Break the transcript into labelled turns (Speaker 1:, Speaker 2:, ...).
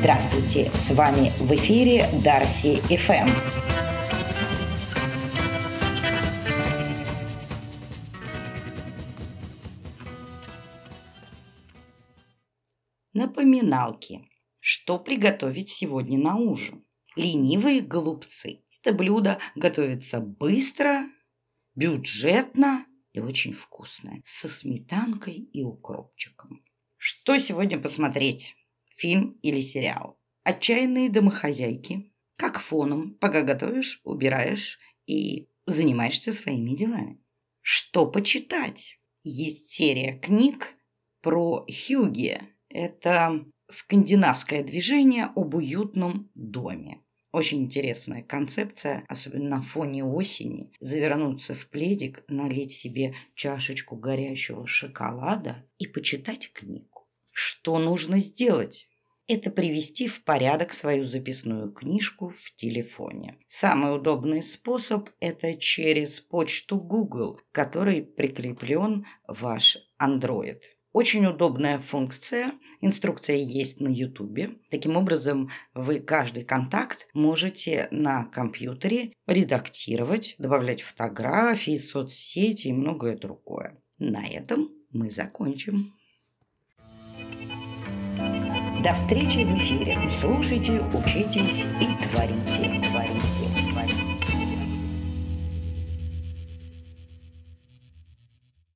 Speaker 1: Здравствуйте, с вами в эфире Дарси ФМ. Напоминалки. Что приготовить сегодня на ужин? Ленивые голубцы. Это блюдо готовится быстро, бюджетно и очень вкусное, со сметанкой и укропчиком. Что сегодня посмотреть? Фильм или сериал? Отчаянные домохозяйки. Как фоном, пока готовишь, убираешь и занимаешься своими делами. Что почитать? Есть серия книг про Хьюги. Это скандинавское движение об уютном доме. Очень интересная концепция, особенно на фоне осени. Завернуться в пледик, налить себе чашечку горячего шоколада и почитать книгу. Что нужно сделать? Это привести в порядок свою записную книжку в телефоне. Самый удобный способ – это через почту Google, который прикреплен ваш Android. Очень удобная функция. Инструкция есть на YouTube. Таким образом, вы каждый контакт можете на компьютере редактировать, добавлять фотографии, соцсети и многое другое. На этом мы закончим. До встречи в эфире. Слушайте, учитесь и творите.